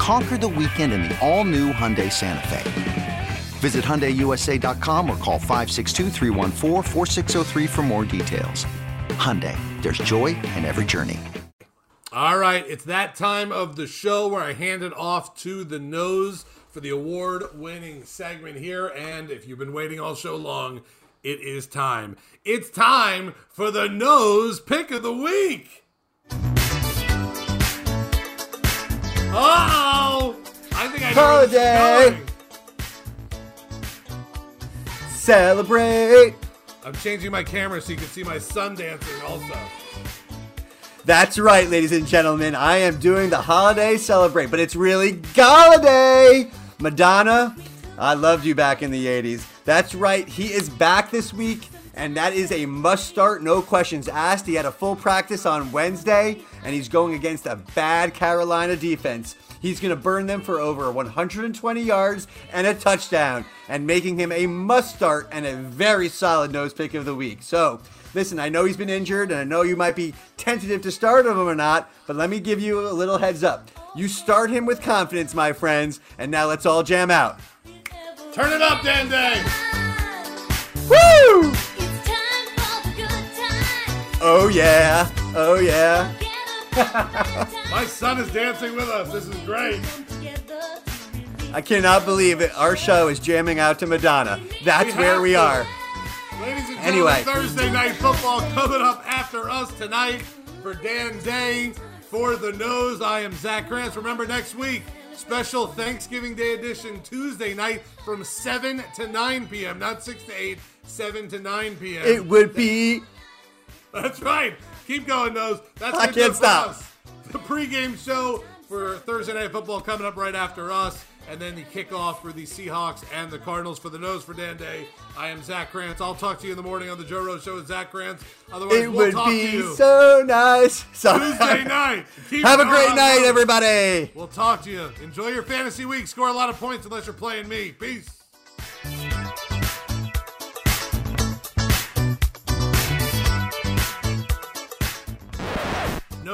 Conquer the weekend in the all new Hyundai Santa Fe. Visit HyundaiUSA.com or call 562 for more details. Hyundai, there's joy in every journey. All right, it's that time of the show where I hand it off to the nose for the award winning segment here. And if you've been waiting all show long, it is time. It's time for the nose pick of the week. Oh, I think I know where this is Holiday. Celebrate. I'm changing my camera so you can see my son dancing also. That's right, ladies and gentlemen. I am doing the holiday celebrate, but it's really Golladay. Madonna, I loved you back in the 80s. That's right, he is back this week, and that is a must start, no questions asked. He had a full practice on Wednesday, and he's going against a bad Carolina defense. He's going to burn them for over 120 yards and a touchdown, and making him a must start and a very solid nose pick of the week. So, listen, I know he's been injured, and I know you might be tentative to start him or not, but let me give you a little heads up. You start him with confidence, my friends, and now let's all jam out. Turn it up, Dan Day. Woo! Oh, yeah. Oh, yeah. My son is dancing with us. This is great. I cannot believe it. Our show is jamming out to Madonna. That's We where we to. are. Ladies and gentlemen, Anyway. Thursday night football coming up after us tonight for Dan Day. For the nose, I am Zach Krantz. Remember next week, special Thanksgiving Day edition Tuesday night from 7 to 9 p.m. Not 6 to 8, 7 to 9 p.m. It would be. That's right. Keep going, nose. That's I can't stop. us. The pregame show for Thursday Night Football coming up right after us, and then the kickoff for the Seahawks and the Cardinals for the nose for Dan Day. I am Zach Krantz. I'll talk to you in the morning on the Joe Rose Show with Zach Krantz. Otherwise, It we'll would talk to be you so nice. So Tuesday night. Keep Have a great night, everybody. We'll talk to you. Enjoy your fantasy week. Score a lot of points unless you're playing me. Peace.